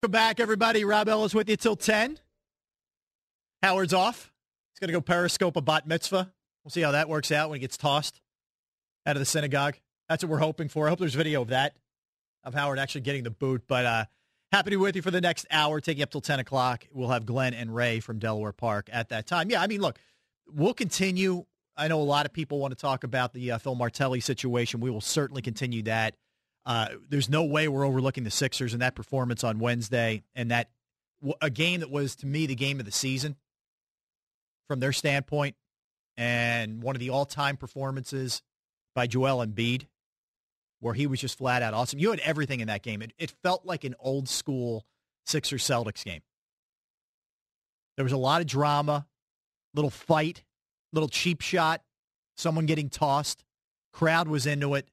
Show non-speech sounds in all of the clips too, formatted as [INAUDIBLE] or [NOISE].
Welcome back, everybody. Rob Ellis with you till 10. Howard's off. He's going to go periscope a bat mitzvah. We'll see how that works out when he gets tossed out of the synagogue. That's what we're hoping for. I hope there's video of that, of Howard actually getting the boot. But uh, happy to be with you for the next hour, taking up till 10 o'clock. We'll have Glenn and Ray from Delaware Park at that time. Yeah, I mean, look, we'll continue. I know a lot of people want to talk about the uh, Phil Martelli situation. We will certainly continue that. Uh, there's no way we're overlooking the Sixers and that performance on Wednesday and that a game that was to me the game of the season from their standpoint and one of the all-time performances by Joel Embiid where he was just flat out awesome. You had everything in that game. It, it felt like an old school Sixers Celtics game. There was a lot of drama, little fight, little cheap shot, someone getting tossed. Crowd was into it.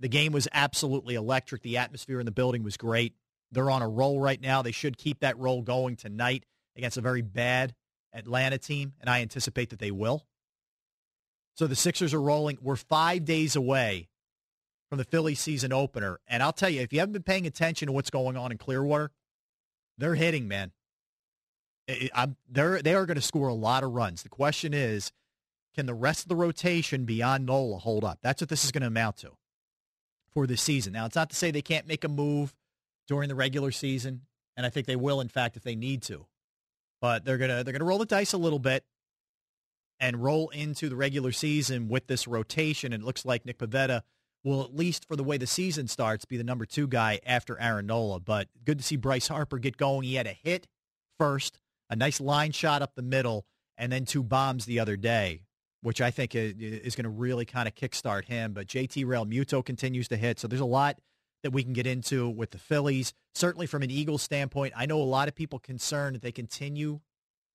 The game was absolutely electric. The atmosphere in the building was great. They're on a roll right now. They should keep that roll going tonight against a very bad Atlanta team, and I anticipate that they will. So the Sixers are rolling. We're five days away from the Philly season opener. And I'll tell you, if you haven't been paying attention to what's going on in Clearwater, they're hitting, man. I'm, they're, they are going to score a lot of runs. The question is, can the rest of the rotation beyond Nola hold up? That's what this is going to amount to for season. Now, it's not to say they can't make a move during the regular season, and I think they will, in fact, if they need to. But they're gonna they're gonna roll the dice a little bit and roll into the regular season with this rotation. And it looks like Nick Pivetta will, at least for the way the season starts, be the number two guy after Aaron Nola. But good to see Bryce Harper get going. He had a hit first, a nice line shot up the middle, and then two bombs the other day, which I think is going to really kind of kickstart him. But JT Realmuto continues to hit. So there's a lot that we can get into with the Phillies. Certainly from an Eagles standpoint, I know a lot of people concerned that they continue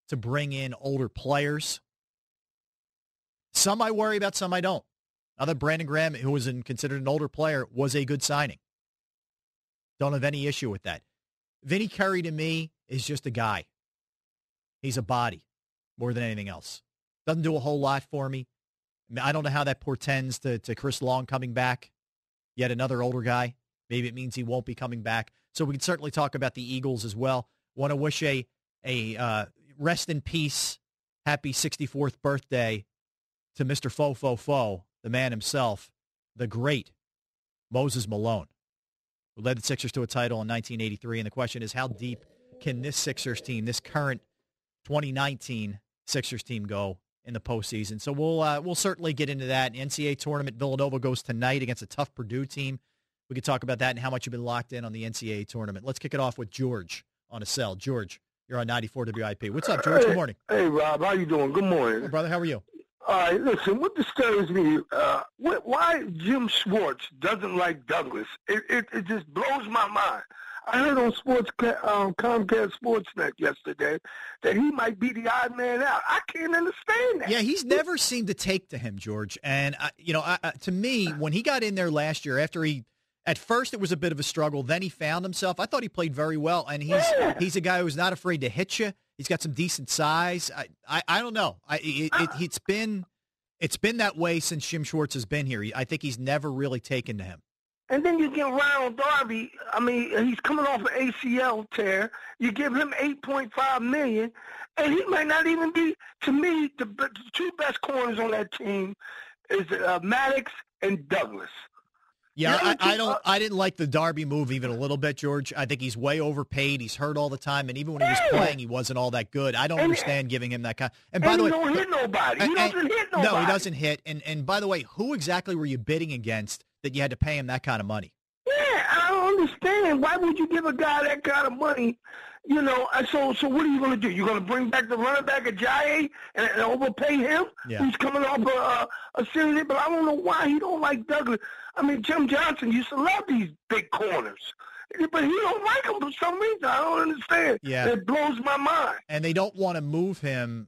to bring in older players. Some I worry about, some I don't. Now that Brandon Graham, who was in, considered an older player, was a good signing. Don't have any issue with that. Vinny Curry to me is just a guy. He's a body more than anything else. Doesn't do a whole lot for me. I don't know how that portends to, to Chris Long coming back, yet another older guy. Maybe it means he won't be coming back. So we can certainly talk about the Eagles as well. Want to wish a a uh, rest in peace, happy 64th birthday to Mr. Fo Fo Fo, the man himself, the great Moses Malone, who led the Sixers to a title in 1983. And the question is, how deep can this Sixers team, this current 2019 Sixers team, go in the postseason? So we'll uh, we'll certainly get into that. NCAA tournament, Villanova goes tonight against a tough Purdue team. We could talk about that and how much you've been locked in on the NCAA tournament. Let's kick it off with George on a cell. George, you're on 94 WIP. What's up, George? Hey, Good morning. Hey, Rob. How you doing? Good morning. Hey, brother. How are you? All right, listen, what disturbs me, uh, why Jim Schwartz doesn't like Douglas, it, it, it just blows my mind. I heard on Sports um, Comcast Sportsnet yesterday that he might be the odd man out. I can't understand that. Yeah, he's never seemed to take to him, George. And uh, you know, uh, to me, when he got in there last year, after he at first, it was a bit of a struggle. Then he found himself. I thought he played very well, and he's he's a guy who's not afraid to hit you. He's got some decent size. I I, I don't know. I it, it, it's been it's been that way since Jim Schwartz has been here. I think he's never really taken to him. And then you get Ronald Darby. I mean, he's coming off an ACL tear. You give him eight point five million, and he might not even be. To me, the, the two best corners on that team is uh, Maddox and Douglas. Yeah, I, I, don't. I didn't like the Darby move even a little bit, George. I think he's way overpaid. He's hurt all the time, and even when he was playing, he wasn't all that good. I don't and, understand giving him that kind. And, and by the he way, don't hit nobody. He doesn't hit nobody. No, he doesn't hit. And and by the way, who exactly were you bidding against that you had to pay him that kind of money? Yeah, I don't understand. Why would you give a guy that kind of money? You know, uh, so so what are you going to do? You're going to bring back the running back Ajayi and, and overpay him, yeah. who's coming off a, a series? But I don't know why he don't like Douglas. I mean, Jim Johnson used to love these big corners. but he don't like him for some reason. I don't understand. Yeah. It blows my mind. and they don't want to move him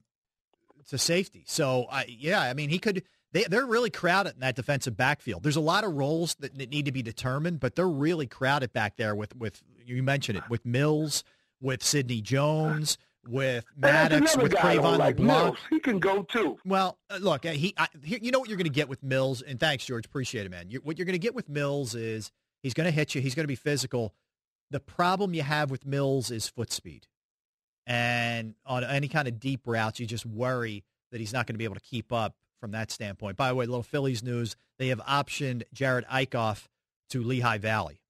to safety. So, I, yeah, I mean, he could. They, they're really crowded in that defensive backfield. There's a lot of roles that, that need to be determined, but they're really crowded back there with, with you mentioned it, with Mills, with Sidney Jones, with Maddox, with guy I don't Cre'Von like LeBlanc. Mills. He can go too. Well, uh, look, uh, he, I, here, you know what you're going to get with Mills, and thanks, George, appreciate it, man. You, what you're going to get with Mills is he's going to hit you. He's going to be physical. The problem you have with Mills is foot speed, and on any kind of deep routes, you just worry that he's not going to be able to keep up from that standpoint. By the way, little Phillies news: they have optioned Jared Eickhoff to Lehigh Valley,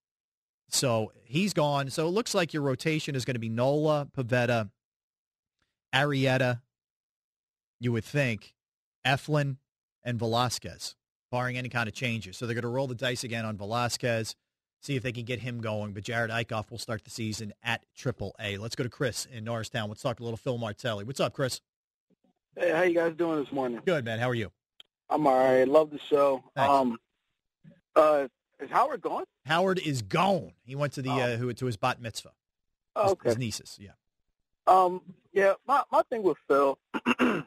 so he's gone. So it looks like your rotation is going to be Nola, Pivetta, Arrieta, you would think, Eflin and Velasquez, barring any kind of changes. So they're going to roll the dice again on Velasquez, see if they can get him going. But Jared Eickhoff will start the season at Triple A. Let's go to Chris in Norristown. Let's talk a little Phil Martelli. What's up, Chris? Hey, how you guys doing this morning? Good, man. How are you? I'm all right. Love the show. Thanks. Um, uh, is Howard gone? Howard is gone. He went to the Oh. uh, who to his bat mitzvah. Oh, His, okay. his nieces. Yeah. Um, yeah. My my thing with Phil, [CLEARS THROAT] it's,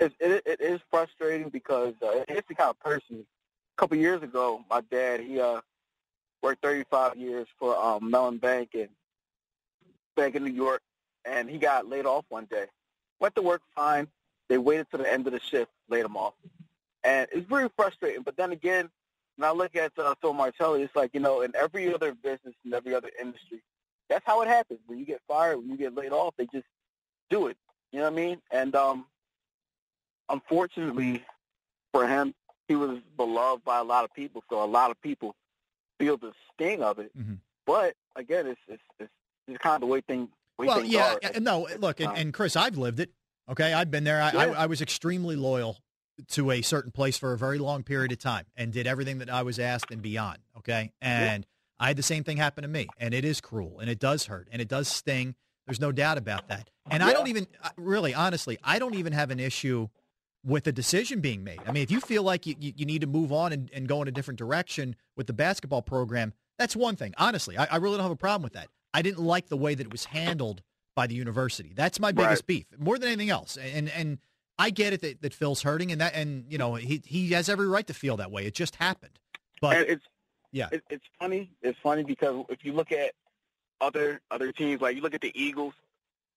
it's it, it is frustrating because uh, it's the kind of person. A couple years ago, my dad he uh worked 35 years for um Mellon Bank and Bank in New York, and he got laid off one day. Went to work fine. They waited to the end of the shift, laid him off, and it's very frustrating. But then again, when I look at uh, Phil Martelli, it's like you know, in every other business, in every other industry, that's how it happens. When you get fired, when you get laid off, they just do it. You know what I mean? And um, unfortunately for him, he was beloved by a lot of people, so a lot of people feel the sting of it. Mhm. But again, it's it's it's just kind of the way thing. Way Well, yeah. are. uh, No, look, and, and Chris, I've lived it. Okay, I've been there. I, I, Yeah. I was extremely loyal to a certain place for a very long period of time and did everything that I was asked and beyond. Okay, and I had the same thing happen to me, and it is cruel, and it does hurt, and it does sting. There's no doubt about that. And I don't even uh, really, honestly, I don't even have an issue with the decision being made. I mean, if you feel like you, you, you need to move on and, and go in a different direction with the basketball program, that's one thing. Honestly, I, I really don't have a problem with that. I didn't like the way that it was handled by the university. That's my biggest Right. beef, more than anything else. And and I get it that, that Phil's hurting, and that and you know he he has every right to feel that way. It just happened. But and it's yeah. it, it's funny. It's funny because if you look at other other teams, like you look at the Eagles,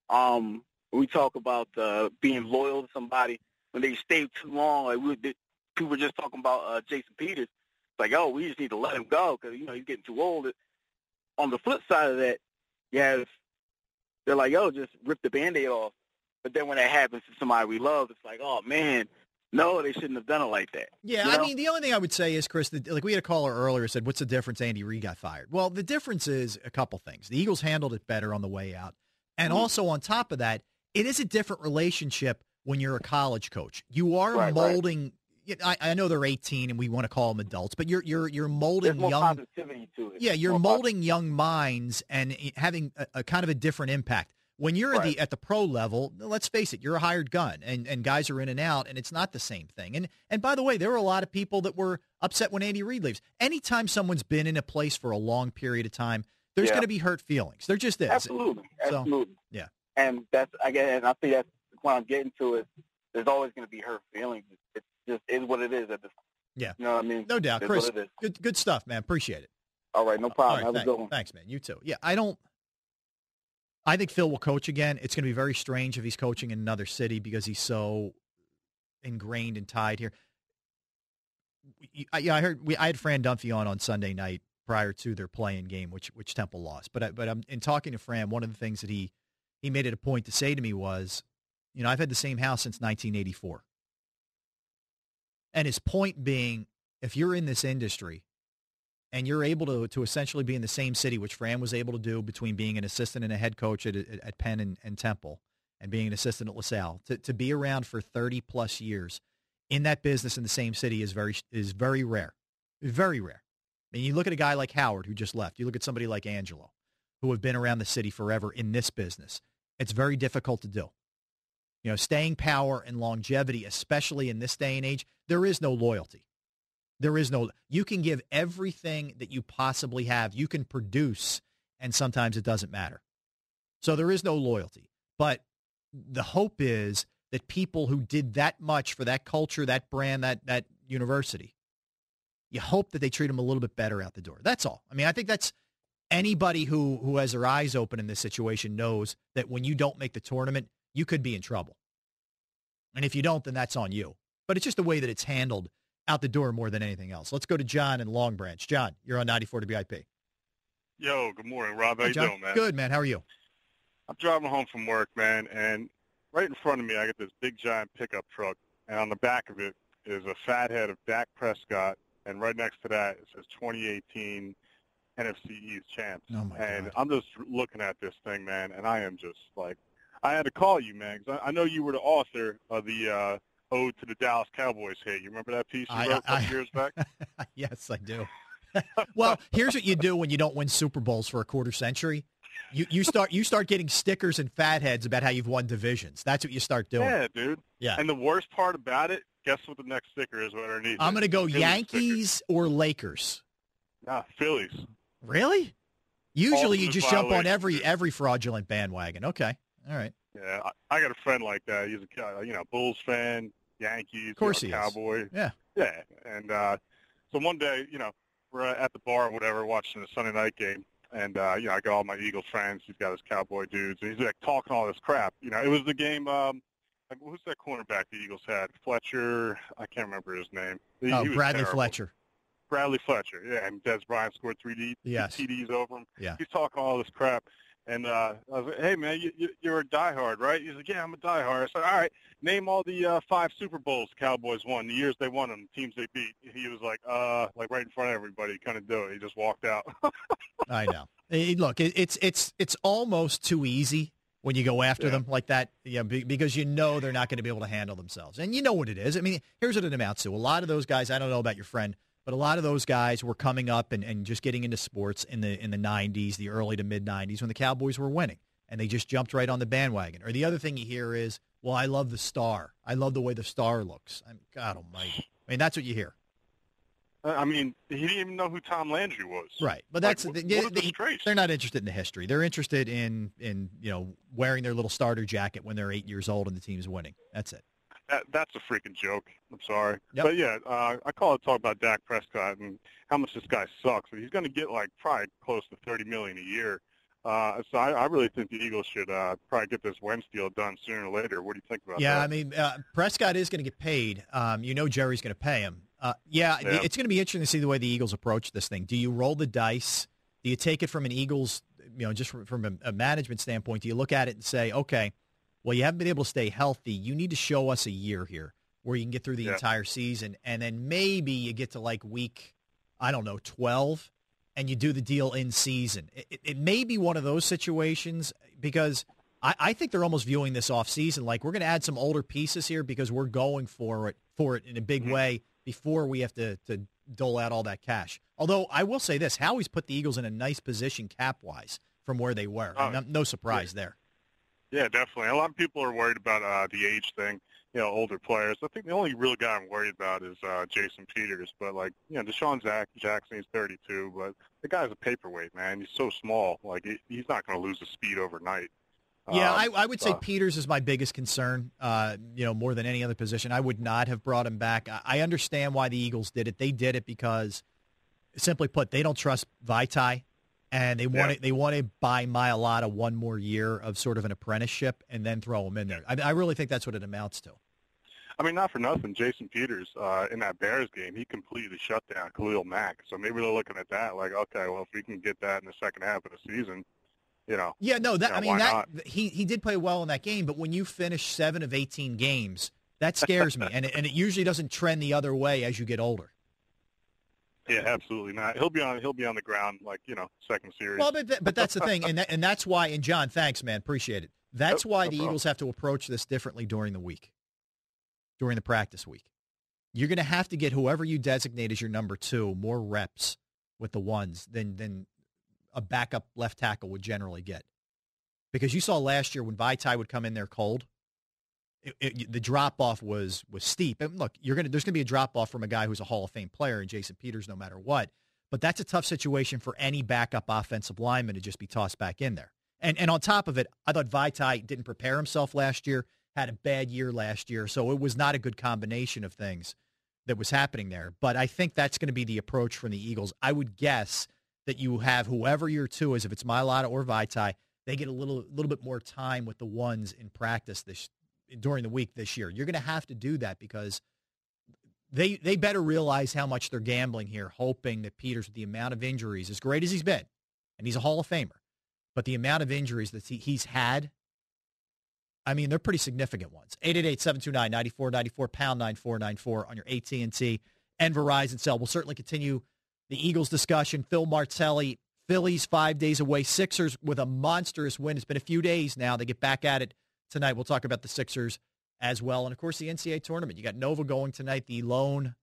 um, we talk about uh, being loyal to somebody when they stay too long. Like we did, people were just talking about uh, Jason Peters. It's like, oh, we just need to let him go because you know he's getting too old. On the flip side of that, have they're like, yo, just rip the band-aid off. But then when that happens to somebody we love, it's like, oh man, no, they shouldn't have done it like that. Yeah, You I mean, the only thing I would say is, Chris, that, like we had a caller earlier who said, "What's the difference?" Andy Reid got fired. Well, the difference is a couple things. The Eagles handled it better on the way out, and Mhm. also on top of that, it is a different relationship when you're a college coach. You are Right, right. I, I know they're 18 and we want to call them adults, but you're you're you're molding young. positivity to it. Yeah, you're More positive. molding young minds and having a, a kind of a different impact. When you're at the at the pro level, let's face it, you're a hired gun, and, and guys are in and out, and it's not the same thing. And and by the way, there were a lot of people that were upset when Andy Reid leaves. Anytime someone's been in a place for a long period of time, there's Yeah. going to be hurt feelings. There just is. Absolutely, So, absolutely. yeah. and that's again, and I think that's what I'm getting to is there's always going to be hurt feelings. It just is what it is at this. Yeah. you know what I mean. No doubt, It's Chris. what it is. Good good stuff, man. Appreciate it. All right, no problem. right, Have a good one. Thanks, man. You too. Yeah, I don't. I think Phil will coach again. It's going to be very strange if he's coaching in another city because he's so ingrained and tied here. I, yeah, I heard. We, I had Fran Dunphy on on Sunday night prior to their playing game, which which Temple lost. But I, but I'm in talking to Fran. One of the things that he he made it a point to say to me was, you know, I've had the same house since 1984. And his point being, if you're in this industry and you're able to, to essentially be in the same city, which Fran was able to do between being an assistant and a head coach at, at, Penn and, and Temple and being an assistant at LaSalle, to, to be around for 30 plus years in that business in the same city is very, is very rare. Very rare. I mean, you look at a guy like Howard who just left. You look at somebody like Angelo who have been around the city forever in this business. It's very difficult to do. You know, staying power and longevity, especially in this day and age, there is no loyalty. There is no, you can give everything that you possibly have. You can produce, and sometimes it doesn't matter. So there is no loyalty. But the hope is that people who did that much for that culture, that brand, that, that university, you hope that they treat them a little bit better out the door. That's all. I mean, I think that's anybody who, who has their eyes open in this situation knows that when you don't make the tournament, you could be in trouble. And if you don't, then that's on you. But it's just the way that it's handled out the door more than anything else. Let's go to John in Long Branch. John, you're on 94 to WIP. Yo, good morning, Rob. How hey, you John? doing, man? Good, man. How are you? I'm driving home from work, man, and right in front of me, I got this big giant pickup truck, and on the back of it is a fat head of Dak Prescott, and right next to that it says 2018 NFC East champs. Oh and God. I'm just looking at this thing, man, and I am just like, I had to call you, man, 'cause I, I know you were the author of the uh, Ode to the Dallas Cowboys hit. You remember that piece you I- wrote a couple years back? [LAUGHS] yes, I do. [LAUGHS] well, here's what you do when you don't win Super Bowls for a quarter century. You, you start you start getting stickers and fatheads about how you've won divisions. That's what you start doing. Yeah, dude. Yeah. And the worst part about it, guess what the next sticker is underneath? I'm going to go sticker. Yankees or Lakers. Nah, Phillies. Really? Usually you just jump on every every fraudulent bandwagon. Okay. All right. Yeah, I, I got a friend like that. He's a uh, you know Bulls fan, Yankees, Of course you he know, is. Cowboy. Yeah. Yeah, and uh, so one day, you know, we're at the bar or whatever, watching the Sunday night game, and uh, you know, I got all my Eagles friends. He's got his Cowboy dudes, and he's like talking all this crap. You know, it was the game. Um, like, who's that cornerback the Eagles had? Fletcher. I can't remember his name. He- Oh, he Bradley terrible. Fletcher. Bradley Fletcher, yeah, and Dez Bryant scored three D, Yes. TDs over him. Yeah. He's talking all this crap, and uh, I was like, "Hey, man, you, you, you're a diehard, right?" He's like, "Yeah, I'm a diehard." I said, "All right, name all the uh, five Super Bowls the Cowboys won, the years they won them, the teams they beat." He was like, "Uh, like right in front of everybody, kind of do it. He just walked out." [LAUGHS] I know. Look, it, it's it's it's almost too easy when you go after Yeah. them like that, yeah, be- because you know they're not going to be able to handle themselves, and you know what it is. I mean, here's what it amounts to: a lot of those guys. I don't know about your friend, but a lot of those guys were coming up and, and just getting into sports in the in the '90s, the early to mid '90s, when the Cowboys were winning, and they just jumped right on the bandwagon. Or the other thing you hear is, "Well, I love the star. I love the way the star looks." I'm God Almighty. I mean, that's what you hear, uh, I mean, he didn't even know who Tom Landry was. right? But Like, that's what, the- what a they, they're not interested in the history. They're interested in in you know wearing their little starter jacket when they're eight years old and the team's winning. That's it. That, that's a freaking joke. I'm sorry. Yep. But yeah, uh, I call it talk about Dak Prescott and how much this guy sucks. He's going to get like probably close to 30 million a year. Uh, so I, I really think the Eagles should uh, probably get this Wentz deal done sooner or later. What do you think about Yeah, that? Yeah, I mean uh, Prescott is going to get paid. Um, you know Jerry's going to pay him. Uh, yeah, Yeah. it's going to be interesting to see the way the Eagles approach this thing. Do you roll the dice? Do you take it from an Eagles, you know, just from, from a, a management standpoint? Do you look at it and say, okay, well, you haven't been able to stay healthy. You need to show us a year here where you can get through the Yeah. entire season, and then maybe you get to like week, I don't know, twelve, and you do the deal in season. It, it, it may be one of those situations because I, I think they're almost viewing this off season like we're going to add some older pieces here because we're going for it for it in a big Mhm. way before we have to, to dole out all that cash. Although I will say this, Howie's put the Eagles in a nice position cap wise from where they were. Oh, no, no surprise there. Yeah, definitely. A lot of people are worried about uh, the age thing. You know, older players. I think the only real guy I'm worried about is uh, Jason Peters. But like, you know, DeSean Zach Jackson, he's 32, but the guy's a paperweight, man. He's so small. Like, he, he's not going to lose the speed overnight. Yeah, Um, I, I would say uh, Peters is my biggest concern. Uh, you know, more than any other position, I would not have brought him back. I, I understand why the Eagles did it. They did it because, simply put, they don't trust Vaitai, and they want Yeah. to they want to buy Mailata one more year of sort of an apprenticeship and then throw him in there. I, I really think that's what it amounts to. I mean, not for nothing. Jason Peters uh, in that Bears game, he completely shut down Khalil Mack. So maybe they're looking at that like, okay, well, if we can get that in the second half of the season, you know, Yeah, no, that Yeah, I mean that he he did play well in that game, but when you finish seven of eighteen games, that scares me, [LAUGHS] and it, and it usually doesn't trend the other way as you get older. Yeah, absolutely not. He'll be on he'll be on the ground like you know second series. Well, but, but that's the thing, and that, and that's why. And John, thanks, man, appreciate it. That's why no the problem. Eagles have to approach this differently during the week, during the practice week. You're going to have to get whoever you designate as your number two more reps with the ones than than a backup left tackle would generally get, because you saw last year when Vaitai would come in there cold. It, it, the drop off was was steep. And look, you're gonna there's gonna be a drop off from a guy who's a Hall of Fame player and Jason Peters, no matter what. But that's a tough situation for any backup offensive lineman to just be tossed back in there. And and on top of it, I thought Vaitai didn't prepare himself last year, had a bad year last year, so it was not a good combination of things that was happening there. But I think that's going to be the approach from the Eagles. I would guess that you have whoever your two is, if it's Mailata or Vaitai, they get a little little bit more time with the ones in practice this during the week this year. You're going to have to do that because they they better realize how much they're gambling here, hoping that Peters, with the amount of injuries, as great as he's been, and he's a Hall of Famer, but the amount of injuries that he, he's had, I mean, they're pretty significant ones. 888-729-9494, pound 9494 on your AT&T and Verizon cell. We'll certainly continue the Eagles discussion. Phil Martelli, Phillies five days away. Sixers with a monstrous win. It's been a few days now. They get back at it tonight. We'll talk about the Sixers as well. And, of course, the NCAA tournament. You got Nova going tonight, the lone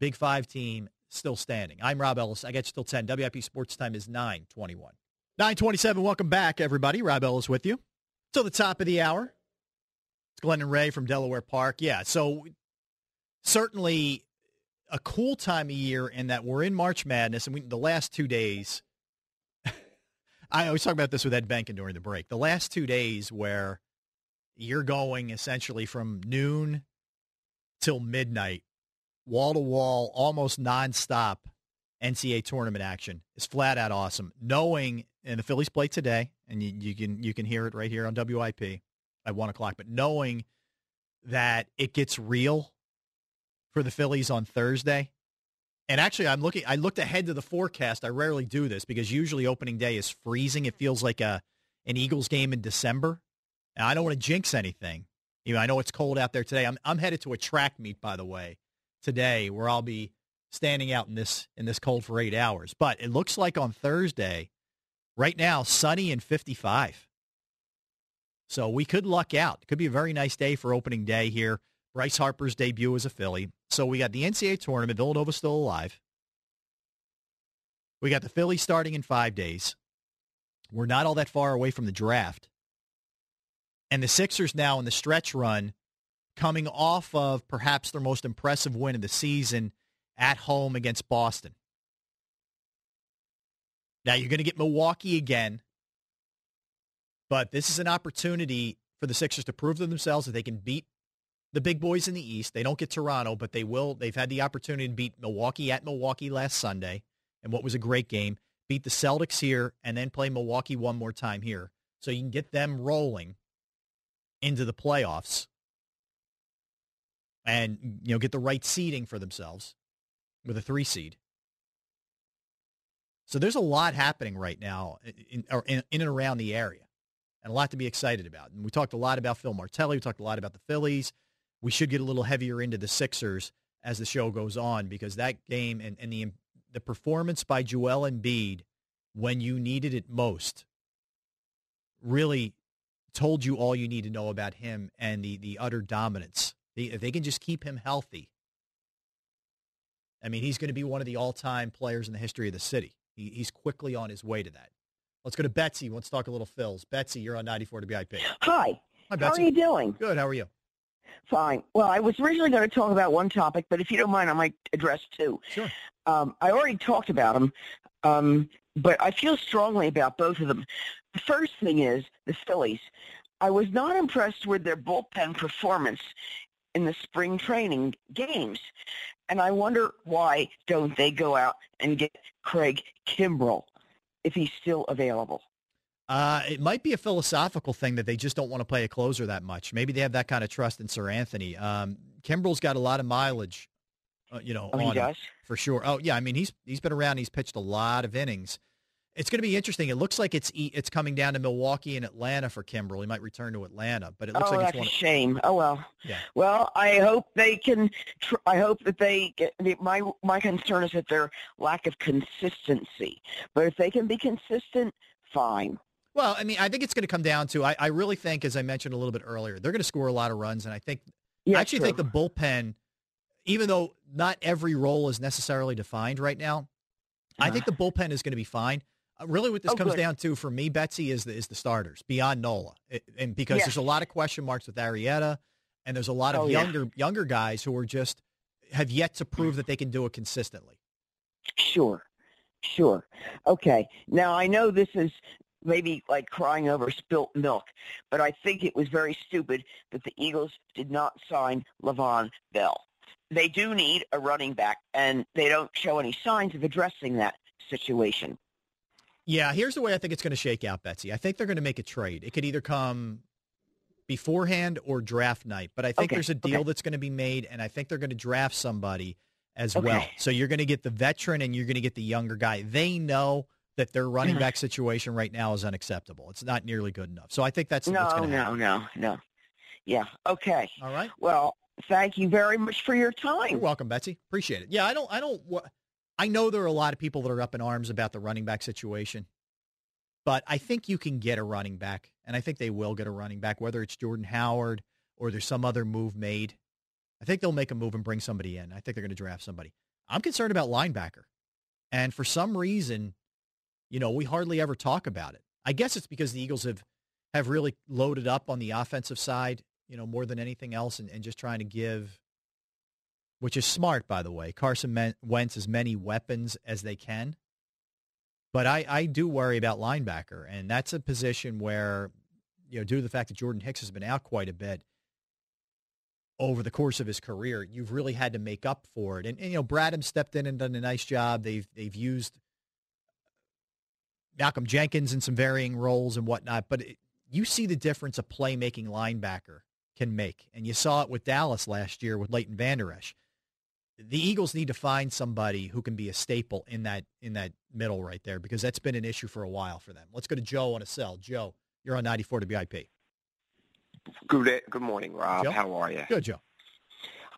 Big Five team still standing. I'm Rob Ellis. I get still 10. WIP Sports Time is 921. 927. Welcome back, everybody. Rob Ellis with you. Till the top of the hour. It's Glenn and Ray from Delaware Park. Yeah, so certainly a cool time of year in that we're in March Madness, and we, the last two days, [LAUGHS] I always talk about this with Ed Benkin during the break. The last two days where you're going essentially from noon till midnight, wall to wall, almost nonstop NCAA tournament action is flat out awesome. Knowing, and the Phillies play today, and you, you can you can hear it right here on WIP at one o'clock. But knowing that it gets real for the Phillies on Thursday, and actually, I'm looking. I looked ahead to the forecast. I rarely do this because usually opening day is freezing. It feels like a an Eagles game in December. Now, I don't want to jinx anything. You know, I know it's cold out there today. I'm I'm headed to a track meet, by the way, today, where I'll be standing out in this in this cold for eight hours. But it looks like on Thursday, right now, sunny and 55. So we could luck out. It could be a very nice day for opening day here. Bryce Harper's debut as a Philly. So we got the NCAA tournament. Villanova still alive. We got the Phillies starting in five days. We're not all that far away from the draft. And the Sixers now in the stretch run coming off of perhaps their most impressive win of the season at home against Boston. Now you're going to get Milwaukee again, but this is an opportunity for the Sixers to prove to themselves that they can beat the big boys in the East. They don't get Toronto, but they will. They've had the opportunity to beat Milwaukee at Milwaukee last Sunday, and what was a great game. Beat the Celtics here, and then play Milwaukee one more time here, so you can get them rolling into the playoffs and you know get the right seeding for themselves with a three seed. So there's a lot happening right now in, in, in, and around the area and a lot to be excited about. And we talked a lot about Phil Martelli. We talked a lot about the Phillies. We should get a little heavier into the Sixers as the show goes on because that game and, and the, the performance by Joel Embiid when you needed it most really told you all you need to know about him and the, the utter dominance. if they can just keep him healthy, I mean, he's going to be one of the all-time players in the history of the city. He, he's quickly on his way to that. Let's go to Betsy. Let's talk a little Phils. Betsy, you're on 94 WIP. Hi. Hi, Betsy. How are you doing? Good. How are you? Fine. Well, I was originally going to talk about one topic, but if you don't mind, I might address two. Sure. Um, I already talked about them, um, but I feel strongly about both of them. The first thing is the Phillies. I was not impressed with their bullpen performance in the spring training games. And I wonder why don't they go out and get Craig Kimbrel if he's still available? Uh, it might be a philosophical thing that they just don't want to play a closer that much. Maybe they have that kind of trust in Seranthony. Um, Kimbrel's got a lot of mileage, uh, you know, oh, on him, for sure. Oh yeah, I mean he's he's been around. He's pitched a lot of innings. It's going to be interesting. It looks like it's it's coming down to Milwaukee and Atlanta for Kimbrel. He might return to Atlanta, but it looks oh, like that's it's one a shame. Oh well. Yeah. Well, I hope they can. Tr- I hope that they get. My my concern is that their lack of consistency. But if they can be consistent, fine. Well, I mean, I think it's going to come down to. I, I really think, as I mentioned a little bit earlier, they're going to score a lot of runs, and I think. Yeah, I actually true. think the bullpen, even though not every role is necessarily defined right now, uh-huh. I think the bullpen is going to be fine. Really, what this oh, comes good. down to for me, Betsy, is the is the starters beyond Nola, it, and because yes. there's a lot of question marks with Arrieta. and there's a lot of Oh, yeah. younger younger guys who are just have yet to prove that they can do it consistently. Sure, sure. Okay. Now I know this is maybe like crying over spilt milk, but I think it was very stupid that the Eagles did not sign Le'Veon Bell. They do need a running back, and they don't show any signs of addressing that situation. Yeah, here's the way I think it's going to shake out, Betsy. I think they're going to make a trade. It could either come beforehand or draft night, but I think Okay, there's a deal okay. that's going to be made, and I think they're going to draft somebody as Okay. well. So you're going to get the veteran and you're going to get the younger guy. They know that their running Mhm. back situation right now is unacceptable. It's not nearly good enough. So I think that's what's No, going to no, happen. no, no. Yeah. Okay. All right. Well, thank you very much for your time. You're welcome, Betsy. Appreciate it. Yeah, I don't, I don't, wha- I know there are a lot of people that are up in arms about the running back situation, but I think you can get a running back, and I think they will get a running back, whether it's Jordan Howard or there's some other move made. I think they'll make a move and bring somebody in. I think they're going to draft somebody. I'm concerned about linebacker, and for some reason, you know, we hardly ever talk about it. I guess it's because the Eagles have have really loaded up on the offensive side, you know, more than anything else, and, and just trying to give which is smart, by the way. Carson Wentz as many weapons as they can. But I, I do worry about linebacker, and that's a position where, you know, due to the fact that Jordan Hicks has been out quite a bit over the course of his career, you've really had to make up for it. And, and you know, Bradham stepped in and done a nice job. They've they've used Malcolm Jenkins in some varying roles and whatnot, but it, you see the difference a playmaking linebacker can make, and you saw it with Dallas last year with Leighton Vander Esch the Eagles need to find somebody who can be a staple in that in that middle right there because that's been an issue for a while for them. Let's go to Joe on a cell. Joe, you're on 94 to WIP. Good good morning, Rob. Joe? How are you? Good, Joe.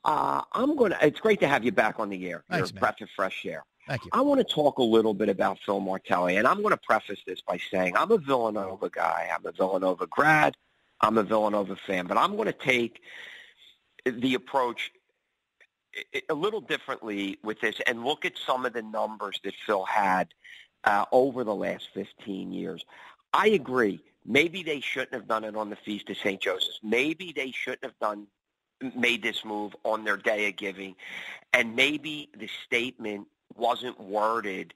Uh, I'm gonna. It's great to have you back on the air. Thanks, You're a man. breath of fresh air. Thank you. I want to talk a little bit about Phil Martelli, and I'm going to preface this by saying I'm a Villanova guy. I'm a Villanova grad. I'm a Villanova fan, but I'm going to take the approach a little differently with this and look at some of the numbers that Phil had uh, over the last 15 years. I agree. Maybe they shouldn't have done it on the Feast of St. Joseph's. Maybe they shouldn't have done made this move on their day of giving, and maybe the statement wasn't worded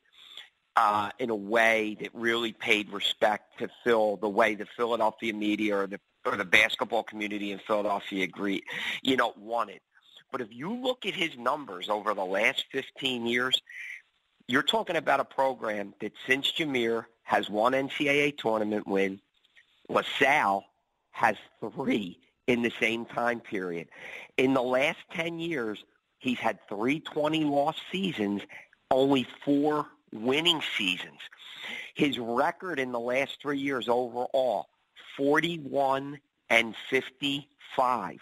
uh, in a way that really paid respect to Phil, the way the Philadelphia media or the or the basketball community in Philadelphia agree, you know, wanted. But if you look at his numbers over the last 15 years, you're talking about a program that since Jameer has one NCAA tournament win, LaSalle has three in the same time period. In the last 10 years, he's had three 20-loss seasons, only four winning seasons. His record in the last three years overall, 41 and 55.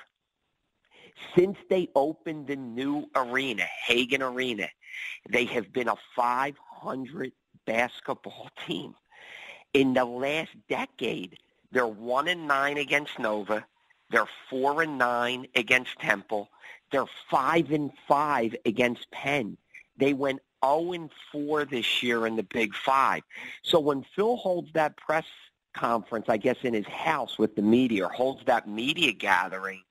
Since they opened the new arena, Hagan Arena, they have been a 500 basketball team. In the last decade, they're one and nine against Nova. They're four and nine against Temple. They're five and five against Penn. They went 0 and 4 this year in the Big Five. So when Phil holds that press conference, I guess in his house with the media, or holds that media gathering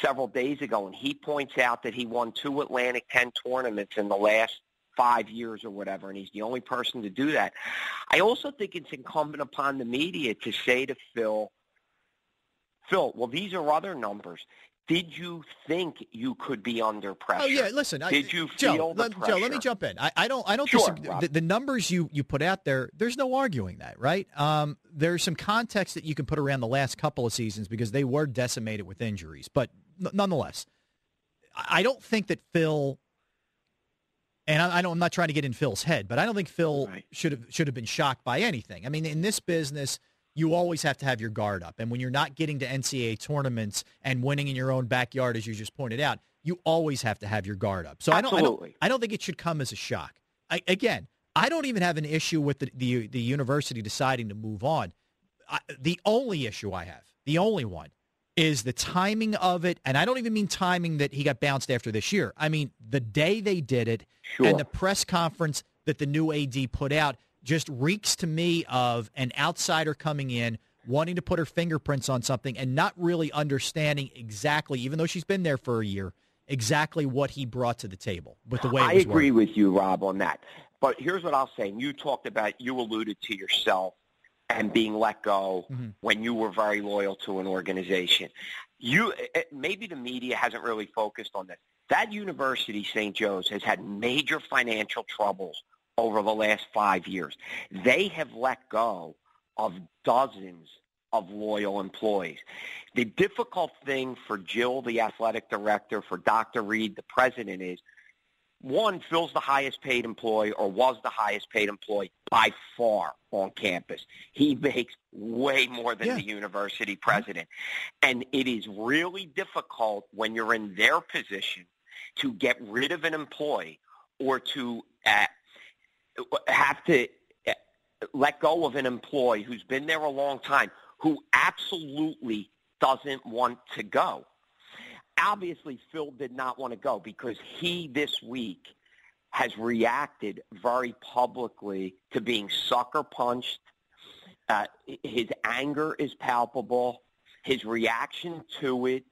several days ago, and he points out that he won two Atlantic 10 tournaments in the last five years or whatever, and he's the only person to do that. I also think it's incumbent upon the media to say to Phil, Phil, well, these are other numbers. Did you think you could be under pressure? Oh yeah, listen. I- Did you Joe, feel let, Joe, let me jump in. I, I don't. I don't Sure, disagree. The, the numbers you you put out there, there's no arguing that, right? Um, there's some context that you can put around the last couple of seasons because they were decimated with injuries, but n- nonetheless, I I don't think that Phil. And I, I don't, I'm not trying to get in Phil's head, but I don't think Phil Right. should have should have been shocked by anything. I mean, in this business, you always have to have your guard up, and when you're not getting to NCAA tournaments and winning in your own backyard, as you just pointed out, you always have to have your guard up. So I don't, I don't, I don't think it should come as a shock. I, again, I don't even have an issue with the, the, the university deciding to move on. I, the only issue I have, the only one, is the timing of it. And I don't even mean timing that he got bounced after this year. I mean the day they did it Sure. and the press conference that the new AD put out just reeks to me of an outsider coming in wanting to put her fingerprints on something and not really understanding exactly, even though she's been there for a year, exactly what he brought to the table with the way I agree with you, Rob, on that. But here's what I'll say. And You talked about, you alluded to yourself and being let go mm-hmm. when you were very loyal to an organization. You eh, eh, maybe the media hasn't really focused on this. That university, St. Joe's, has had major financial troubles over the last five years. They have let go of dozens of loyal employees. The difficult thing for Jill, the athletic director, for Dr. Reed, the president, is one, Phil's the highest paid employee or was the highest paid employee by far on campus. He makes way more than yeah. the university president. And it is really difficult when you're in their position to get rid of an employee or to uh, have to uh, let go of an employee who's been there a long time who absolutely doesn't want to go. Obviously, Phil did not want to go because he this week has reacted very publicly to being sucker punched. Uh, his anger is palpable. His reaction to it.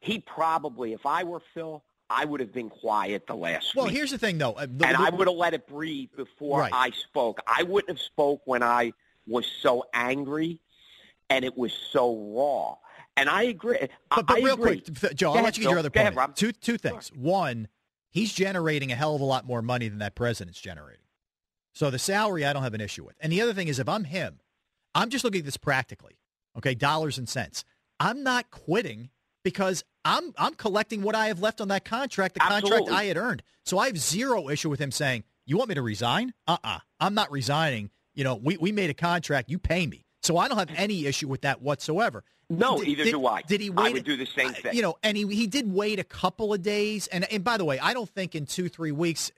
He probably, if I were Phil, I would have been quiet the last well, week. Well, here's the thing, though. Uh, the, and the, I would have let it breathe before right. I spoke. I wouldn't have spoke when I was so angry and it was so raw. And I agree. But, but I real agree. quick, Joe, I'll let you get your other point. Ahead, two, two things. Sure. One, he's generating a hell of a lot more money than that president's generating. So the salary, I don't have an issue with. And the other thing is, if I'm him, I'm just looking at this practically, okay, dollars and cents. I'm not quitting because I'm I'm collecting what I have left on that contract, the Absolutely. contract I had earned. So I have zero issue with him saying, "You want me to resign? Uh-uh. I'm not resigning. You know, we we made a contract. You pay me." So I don't have any issue with that whatsoever. No, did, either did, do I. Did he wait? I would do the same thing. You know, and he he did wait a couple of days. And and by the way, I don't think in two three weeks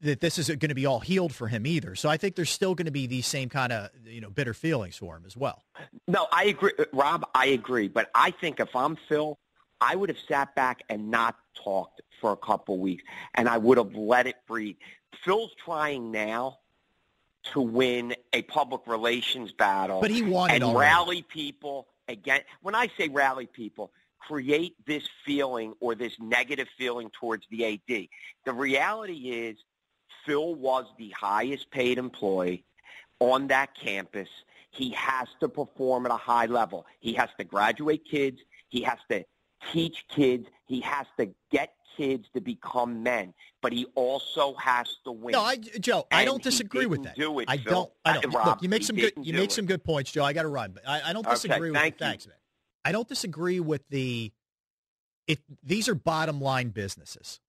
that this isn't going to be all healed for him either. So I think there's still going to be these same kind of you know bitter feelings for him as well. No, I agree, Rob. I agree, but I think if I'm Phil, I would have sat back and not talked for a couple weeks, and I would have let it breathe. Phil's trying now to win a public relations battle, but he won and already. rally people again. When I say rally people, create this feeling or this negative feeling towards the AD. The reality is, Phil was the highest paid employee on that campus. He has to perform at a high level. He has to graduate kids. He has to teach kids. He has to get kids to become men, but he also has to win. No, I, Joe, and I don't disagree with that. Do it, I Phil. don't. I don't. Rob, Look, you make some good. You make it. some good points, Joe. I got to run, but I, I, don't disagree okay, with. the, thanks, man. I don't disagree with the. It. These are bottom line businesses,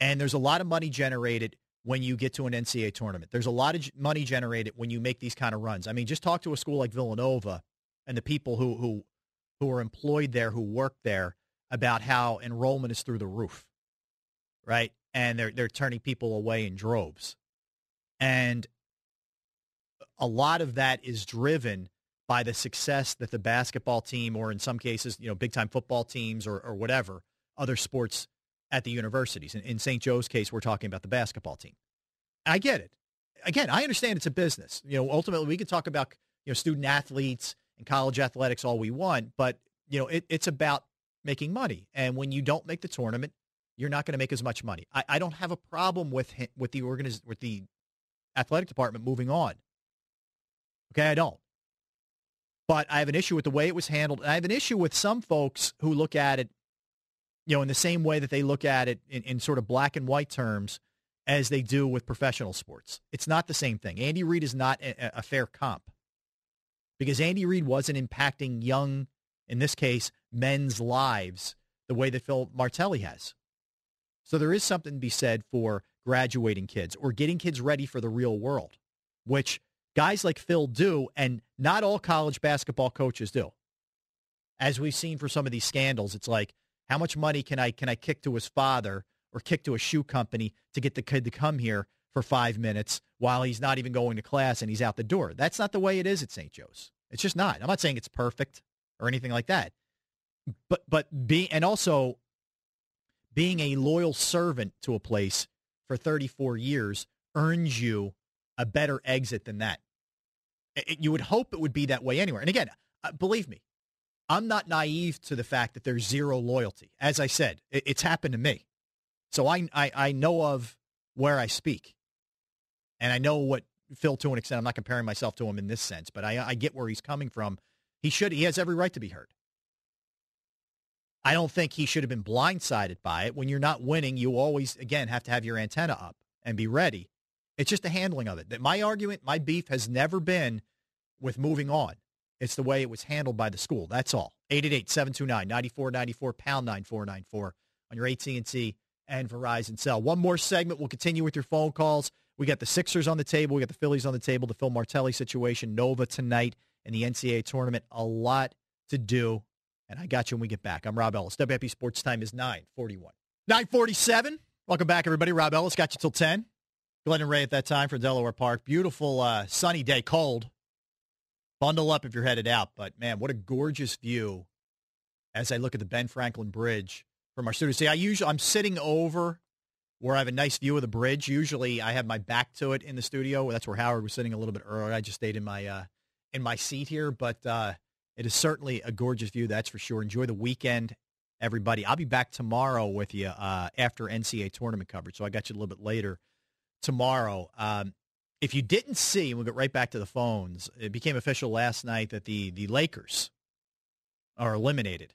and there's a lot of money generated when you get to an NCAA tournament. There's a lot of money generated when you make these kind of runs. I mean, just talk to a school like Villanova and the people who who who are employed there, who work there, about how enrollment is through the roof, right? And they're they're turning people away in droves, and a lot of that is driven by the success that the basketball team, or in some cases, you know, big time football teams, or or whatever other sports at the universities. In, in St. Joe's case, we're talking about the basketball team. I get it. Again, I understand it's a business. You know, ultimately, we can talk about you know student athletes and college athletics all we want, but you know, it, it's about making money. And when you don't make the tournament, you're not going to make as much money. I, I don't have a problem with with the organiz- with the athletic department moving on. Okay, I don't. But I have an issue with the way it was handled. And I have an issue with some folks who look at it, you know, in the same way that they look at it in, in sort of black and white terms as they do with professional sports. It's not the same thing. Andy Reid is not a, a fair comp because Andy Reid wasn't impacting young, in this case, men's lives the way that Phil Martelli has. So there is something to be said for graduating kids or getting kids ready for the real world, which guys like Phil do, and not all college basketball coaches do. As we've seen for some of these scandals, it's like, how much money can I can I kick to his father or kick to a shoe company to get the kid to come here for five minutes while he's not even going to class and he's out the door? That's not the way it is at St. Joe's. It's just not. I'm not saying it's perfect or anything like that but but being and also being a loyal servant to a place for 34 years earns you a better exit than that. It, you would hope it would be that way anywhere. And again, uh, believe me, I'm not naive to the fact that there's zero loyalty. As I said, it, it's happened to me. So I, I, I know of where I speak. And I know what Phil to an extent. I'm not comparing myself to him in this sense, but I, I get where he's coming from. He should. He has every right to be heard. I don't think he should have been blindsided by it. When you're not winning, you always, again, have to have your antenna up and be ready. It's just the handling of it. That my argument, my beef has never been with moving on. It's the way it was handled by the school. That's all. 888-729-9494, pound 9494 on your AT&T and Verizon cell. One more segment. We'll continue with your phone calls. We got the Sixers on the table. We got the Phillies on the table. The Phil Martelli situation. Nova tonight in the NCAA tournament. A lot to do. And I got you when we get back. I'm Rob Ellis. WIP Sports Time is 941. 947. Welcome back, everybody. Rob Ellis got you till 10. Glenn and Ray at that time for Delaware Park. Beautiful uh, sunny day, cold. Bundle up if you're headed out. But, man, what a gorgeous view as I look at the Ben Franklin Bridge from our studio. See, I usually, I'm sitting over where I have a nice view of the bridge. Usually I have my back to it in the studio. That's where Howard was sitting a little bit earlier. I just stayed in my, uh, in my seat here. But, uh, it is certainly a gorgeous view, that's for sure. Enjoy the weekend, everybody. I'll be back tomorrow with you uh, after NCAA tournament coverage, so I got you a little bit later tomorrow. Um, if you didn't see, we'll get right back to the phones. It became official last night that the the Lakers are eliminated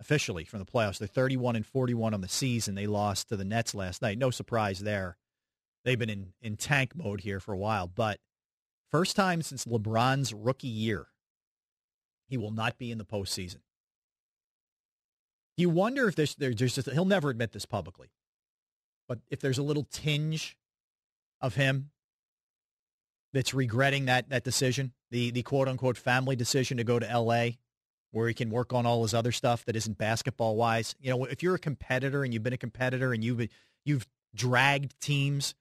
officially from the playoffs. They're 31 and 41 on the season. They lost to the Nets last night. No surprise there. They've been in, in tank mode here for a while, but first time since LeBron's rookie year he will not be in the postseason. You wonder if there's, there's just, he'll never admit this publicly, but if there's a little tinge of him that's regretting that, that decision, the, the quote unquote family decision to go to L.A., where he can work on all his other stuff that isn't basketball wise. You know, if you're a competitor and you've been a competitor and you've, you've dragged teams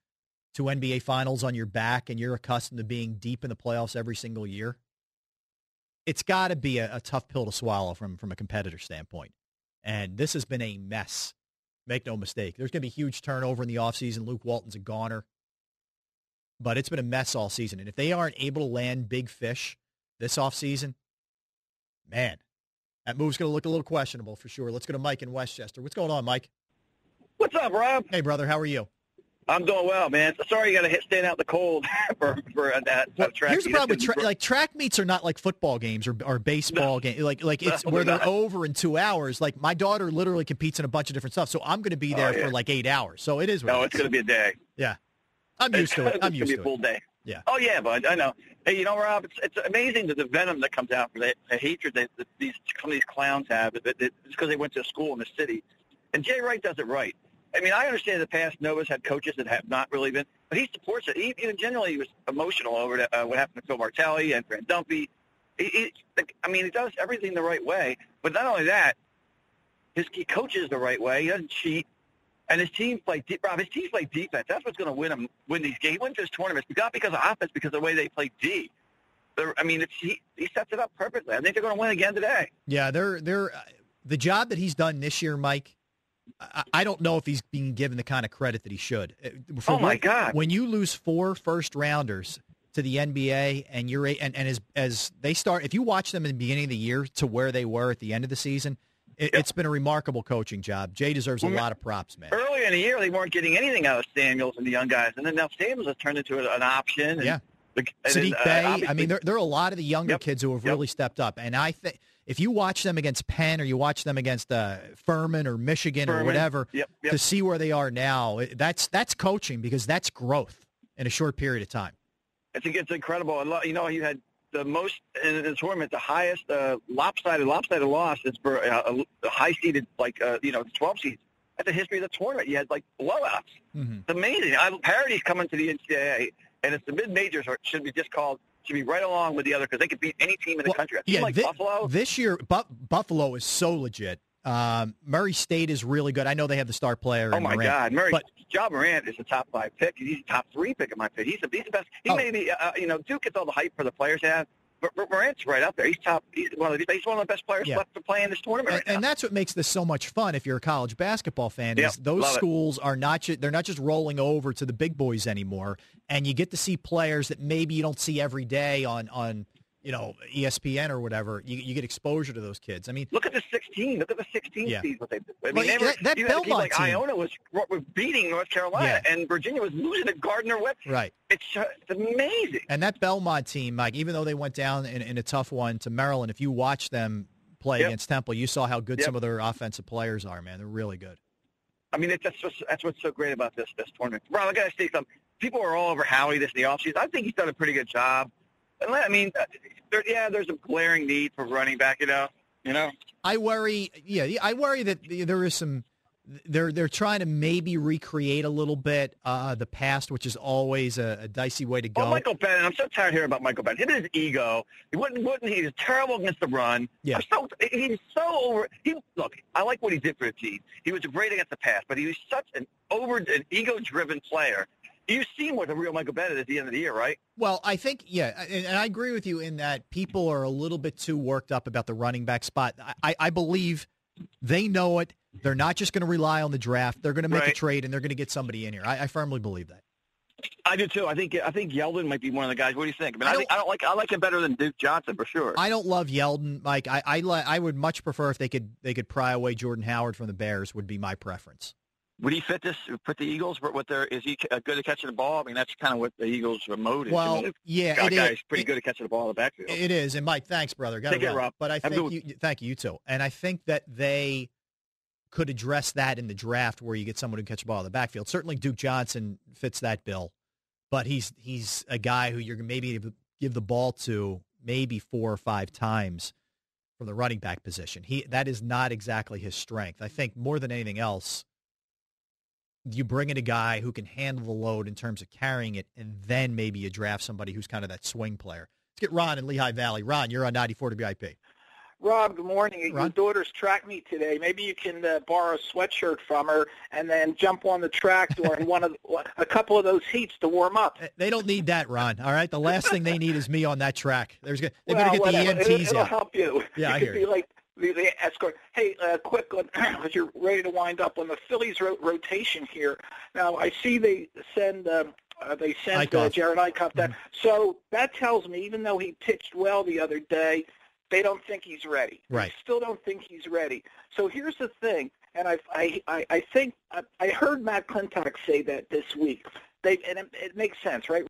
to NBA finals on your back and you're accustomed to being deep in the playoffs every single year, it's got to be a, a, tough pill to swallow from from a competitor standpoint. And this has been a mess. Make no mistake. There's going to be huge turnover in the offseason. Luke Walton's a goner. But it's been a mess all season. And if they aren't able to land big fish this offseason, man, that move's going to look a little questionable for sure. Let's go to Mike in Westchester. What's going on, Mike? What's up, Rob? Hey, brother. How are you? I'm doing well, man. Sorry you got to stand out in the cold [LAUGHS] for for that well, track. Here's the problem with tra- like track meets are not like football games or, or baseball no. games. Like like it's no, where they're over in two hours. Like my daughter literally competes in a bunch of different stuff, so I'm going to be oh, there oh, yeah. for like eight hours. So it is. no, it's going to be a day. Yeah, I'm used to it. [LAUGHS] I'm used to it. It's going to be a full day. Yeah. Oh yeah, but I know. Hey, you know, Rob, it's it's amazing that the venom that comes out for the, the hatred that, that these some of these clowns have. It, it, it's because they went to school in the city, and Jay Wright does it right. I mean, I understand in the past Nova's had coaches that have not really been, but he supports it. He, even generally, he was emotional over uh, what happened to Phil Martelli and Fran Dunphy. He, he, I mean, he does everything the right way. But not only that, his he coaches the right way. He doesn't cheat, and his team play. De- Rob, his teams play defense. That's what's going to win him win these games. He wins his tournaments, not because of offense, because of the way they play D. They're, I mean, it's, he he sets it up perfectly. I think they're going to win again today. Yeah, they're they're uh, the job that he's done this year, Mike I don't know if he's being given the kind of credit that he should. Uh, for oh my when, God! When you lose four first rounders to the NBA, and you're and, and as as they start, if you watch them in the beginning of the year to where they were at the end of the season, it, has been a remarkable coaching job. Jay deserves a lot of props, man. Earlier in the year, they weren't getting anything out of Samuels and the young guys, and then now Samuels has turned into an option. And, yeah. The, Saddiq uh. I mean, there, there are a lot of the younger yep, kids who have yep. really stepped up, and I think if you watch them against Penn or you watch them against uh, Furman or Michigan Furman. or whatever yep, yep. to see where they are now, that's that's coaching because that's growth in a short period of time. It's it's incredible. You know, you had the most in the tournament, the highest uh, lopsided lopsided loss is for uh, a high seeded like uh, you know 12 seeds. That's the history of the tournament. You had like blowouts. Mm-hmm. It's amazing. I, parity's coming to the NCAA, and it's the mid majors should be just called should be right along with the other because they could beat any team in the well, country. yeah, like Buffalo. This year, Bu- Buffalo is so legit. Um, Murray State is really good. I know they have the star player. In. Oh my Morant, God, Murray! But, Ja Morant is a top five pick. He's a top three pick in my pick. He's, a, he's the best. He oh. may be. Uh, uh, you know, Duke gets all the hype for the players have. but Morant's right up there. He's top. He's one of the, he's one of the best players Yeah. left to play in this tournament. And, right and that's what makes this so much fun. If you're a college basketball fan, Yep, is those love it. schools are not ju- they're not just rolling over to the big boys anymore, and you get to see players that maybe you don't see every day on on you know ESPN or whatever. You, you get exposure to those kids. I mean, Look at the 16. Look at the 16 Yeah. What they, I Well, mean, they were, that- that even a team Belmont like team- Iona was, was beating North Carolina, and Virginia was losing to Gardner Webb. right. It's, it's amazing. And that Belmont team, Mike, even though they went down in, in a tough one to Maryland, if you watch them play Yep. against Temple, you saw how good Yep. some of their offensive players are. Man, they're really good. I mean, it's, that's, what's, that's what's so great about this this tournament. Rob, I got to say something. People are all over Howie this in the offseason. I think he's done a pretty good job. I mean, uh, there, yeah, there's a glaring need for running back, you know. You know, I worry. Yeah, I worry that there is some. They're they're trying to maybe recreate a little bit uh, the past, which is always a, a dicey way to go. Oh, Michael Bennett. I'm so tired hearing about Michael Bennett. And his ego. He wouldn't, wouldn't he? He's terrible against the run. Yeah. I'm so, he's so over. He look. I like what he did for the team. He was great against the pass, but he was such an over, an ego-driven player. You've seen what the real Michael Bennett at the end of the year, right? Well, I think yeah, and, I agree with you in that people are a little bit too worked up about the running back spot. I, I believe they know it. They're not just going to rely on the draft. They're going to make a trade and they're going to get somebody in here. I, I firmly believe that. I do too. I think I think Yeldon might be one of the guys. What do you think? I mean, I I, don't- think, I don't like I like him better than Duke Johnson for sure. I don't love Yeldon, Mike. I I, li- I would much prefer if they could they could pry away Jordan Howard from the Bears. Would be my preference. Would he fit this? Put the Eagles? What their is he good at catching the ball? I mean, that's kind of what the Eagles' mode is. Well, yeah, got it guys is. pretty It- good at catching the ball in the backfield. It is, and Mike, thanks, brother. Got Take care, Rob. But I Have think you, thank you, you too. And I think that they could address that in the draft, where you get someone who can catch the ball in the backfield. Certainly, Duke Johnson fits that bill, but he's he's a guy who you're maybe give- give the ball to maybe four or five times from the running back position. He that is not exactly his strength. I think more than anything else, you bring in a guy who can handle the load in terms of carrying it, and then maybe you draft somebody who's kind of that swing player. Let's get Ron in Lehigh Valley. Ron, you're on 94 WIP. Rob, good morning. Your daughter's track meet today. Maybe you can uh, borrow a sweatshirt from her and then jump on the track during one of a couple of those heats to warm up. They don't need that, Ron. All right, the last thing they need is me on that track. There's they well, better get whatever. the It'll, EMTs it'll out. help you. Yeah, you I could hear be you. like the, the escort. Hey, uh, quick, [CLEARS THROAT] as you're ready to wind up on the Phillies ro- rotation here. Now, I see they send um, uh, they sent uh, Jerad Eickhoff that. Mm-hmm. So that tells me, even though he pitched well the other day, they don't think he's ready. Right. They still don't think he's ready. So here's the thing, and I I I, I think I, I heard Matt Klentak say that this week. They and it, it makes sense, right?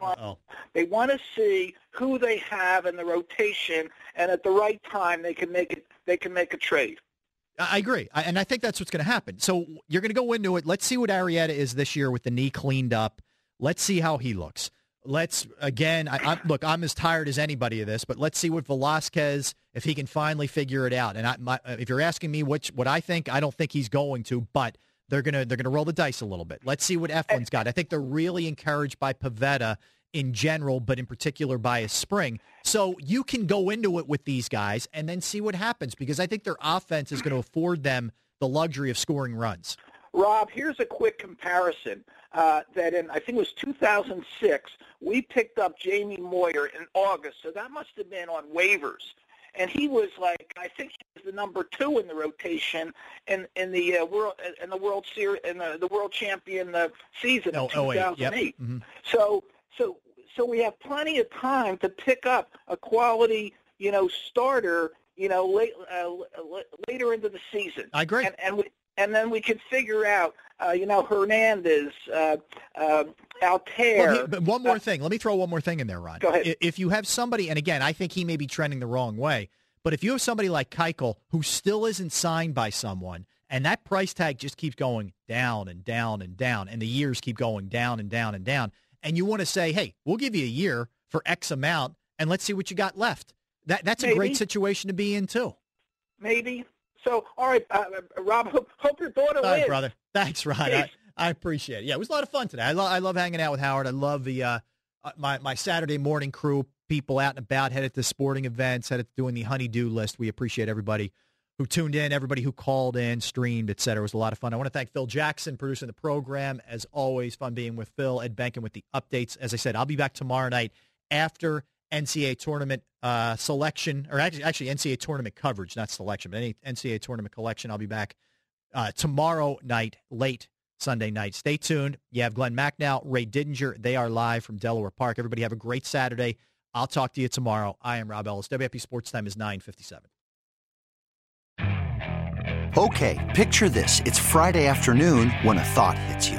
Oh, They want to see who they have in the rotation, and at the right time, they can make it. They can make a trade. I I agree, I, and I think that's what's going to happen. So you're going to go into it. Let's see what Arrieta is this year with the knee cleaned up. Let's see how he looks. Let's again. I, I'm, look, I'm as tired as anybody of this, but let's see what Velasquez if he can finally figure it out. And I, my, if you're asking me which what I think, I don't think he's going to, but they're gonna they're gonna roll the dice a little bit. Let's see what Eflin's got. I think they're really encouraged by Pivetta in general, but in particular by his spring. So you can go into it with these guys and then see what happens because I think their offense is going to afford them the luxury of scoring runs. Rob, here's a quick comparison. Uh, that in I think it was 2006, we picked up Jamie Moyer in August, so that must have been on waivers. And he was like, I think he was the number two in the rotation in in the uh, world in the World Series in the, the World Champion uh, season of Oh, oh, yep. 2008. Mhm. So so so we have plenty of time to pick up a quality, you know, starter, you know, late, uh, later into the season. I agree. And and, we, and then we could figure out, uh, you know, Hernandez, uh, uh, Altherr. Well, he- one more thing. Let me throw one more thing in there, Ron. Go ahead. If you have somebody, and again, I think he may be trending the wrong way, but if you have somebody like Keuchel who still isn't signed by someone, and that price tag just keeps going down and down and down, and the years keep going down and down and down, and you want to say, hey, we'll give you a year for X amount, and let's see what you got left. That That's a great situation to be in, too. maybe. So, all right, uh, uh, Rob, hope, hope your daughter All right, wins. brother. Thanks, Ron. I, I appreciate it. Yeah, it was a lot of fun today. I, lo- I love hanging out with Howard. I love the uh, uh, my my Saturday morning crew, people out and about, headed to sporting events, headed to doing the honeydew list. We appreciate everybody who tuned in, everybody who called in, streamed, et cetera. It was a lot of fun. I want to thank Phil Jackson producing the program. As always, fun being with Phil. Ed Benkin with the updates. As I said, I'll be back tomorrow night after NCAA tournament uh, selection, or actually, actually NCAA tournament coverage, not selection, but any NCAA tournament collection. I'll be back uh, tomorrow night, late Sunday night. Stay tuned. You have Glenn Macnow, Ray Didinger. They are live from Delaware Park. Everybody have a great Saturday. I'll talk to you tomorrow. I am Rob Ellis. WIP Sports Time is 957. Okay, picture this. It's Friday afternoon when a thought hits you.